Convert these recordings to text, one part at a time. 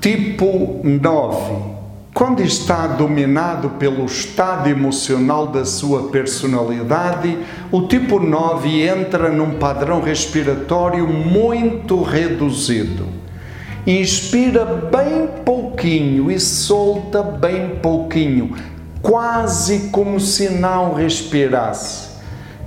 Tipo 9. Quando está dominado pelo estado emocional da sua personalidade, o tipo 9 entra num padrão respiratório muito reduzido. Inspira bem pouquinho e solta bem pouquinho, quase como se não respirasse.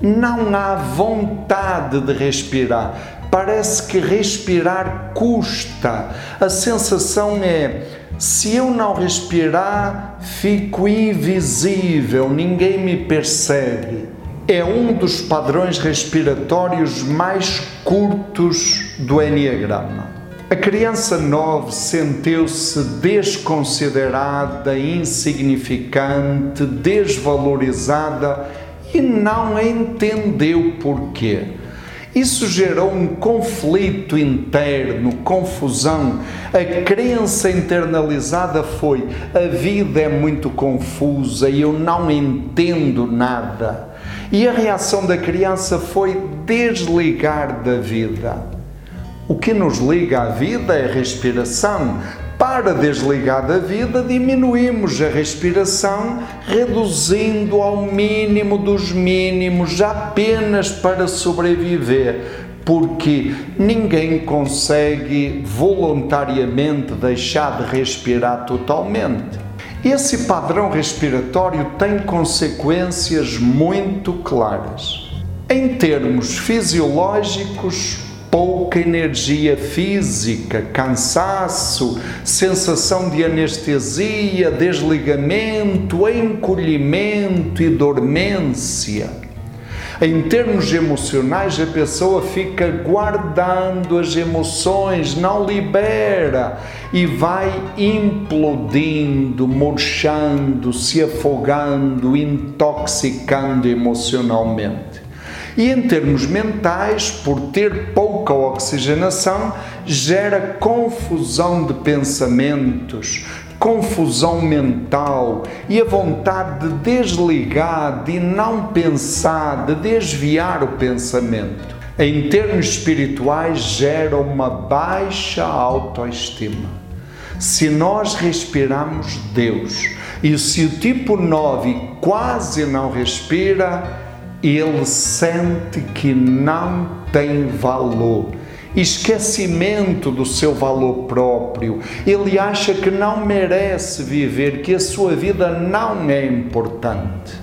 Não há vontade de respirar parece que respirar custa. A sensação é: se eu não respirar, fico invisível, ninguém me percebe. É um dos padrões respiratórios mais curtos do Enneagrama. A criança 9 sentiu-se desconsiderada, insignificante, desvalorizada e não entendeu porquê. Isso gerou um conflito interno, confusão. A crença internalizada foi: a vida é muito confusa e eu não entendo nada. E a reação da criança foi desligar da vida. O que nos liga à vida é a respiração. Para desligar da vida, diminuímos a respiração, reduzindo ao mínimo dos mínimos, apenas para sobreviver, porque ninguém consegue voluntariamente deixar de respirar totalmente. Esse padrão respiratório tem consequências muito claras. Em termos fisiológicos, pouca energia física, cansaço, sensação de anestesia, desligamento, encolhimento e dormência. Em termos emocionais, a pessoa fica guardando as emoções, não libera e vai implodindo, murchando, se afogando, intoxicando emocionalmente. E em termos mentais, por ter pouca oxigenação, gera confusão de pensamentos, confusão mental e a vontade de desligar, de não pensar, de desviar o pensamento. Em termos espirituais, gera uma baixa autoestima. Se nós respiramos Deus e se o tipo 9 quase não respira, ele sente que não tem valor, esquecimento do seu valor próprio. Ele acha que não merece viver, que a sua vida não é importante.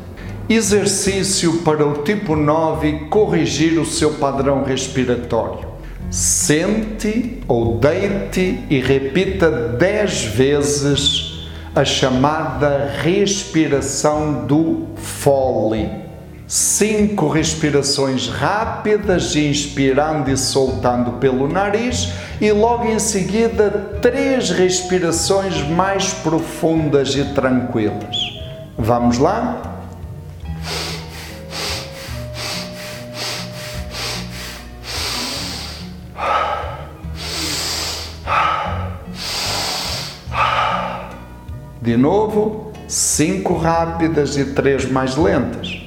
Exercício para o tipo 9 corrigir o seu padrão respiratório. Sente ou deite e repita dez vezes a chamada respiração do fole cinco respirações rápidas, inspirando e soltando pelo nariz, e logo em seguida três respirações mais profundas e tranquilas. Vamos lá? De novo, cinco rápidas e três mais lentas.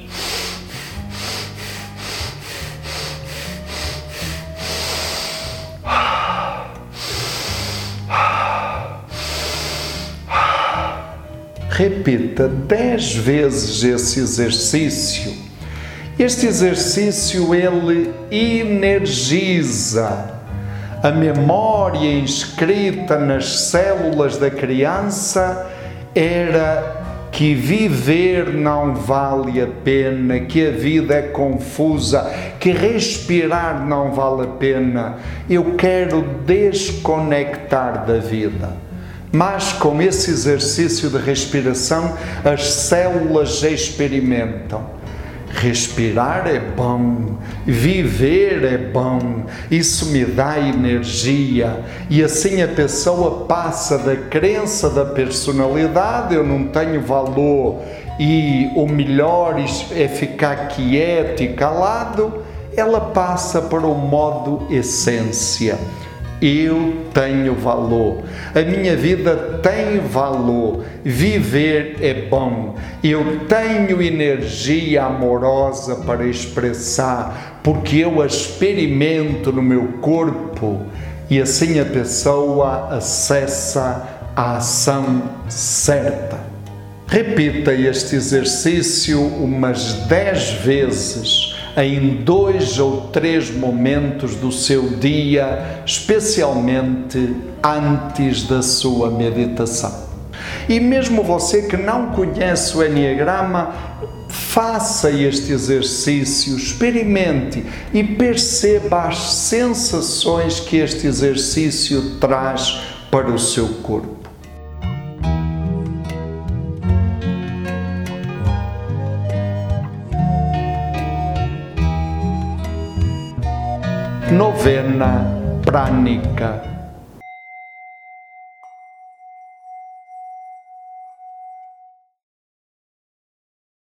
Repita dez vezes esse exercício. Este exercício ele energiza a memória inscrita nas células da criança era que viver não vale a pena, que a vida é confusa, que respirar não vale a pena. Eu quero desconectar da vida. Mas com esse exercício de respiração, as células experimentam. Respirar é bom, viver é bom, isso me dá energia. E assim a pessoa passa da crença da personalidade, eu não tenho valor e o melhor é ficar quieto e calado, ela passa para o modo essência eu tenho valor, a minha vida tem valor, viver é bom, eu tenho energia amorosa para expressar, porque eu a experimento no meu corpo e assim a pessoa acessa a ação certa. Repita este exercício umas dez vezes em dois ou três momentos do seu dia, especialmente antes da sua meditação. E mesmo você que não conhece o Enneagrama, faça este exercício, experimente e perceba as sensações que este exercício traz para o seu corpo. Novena prânica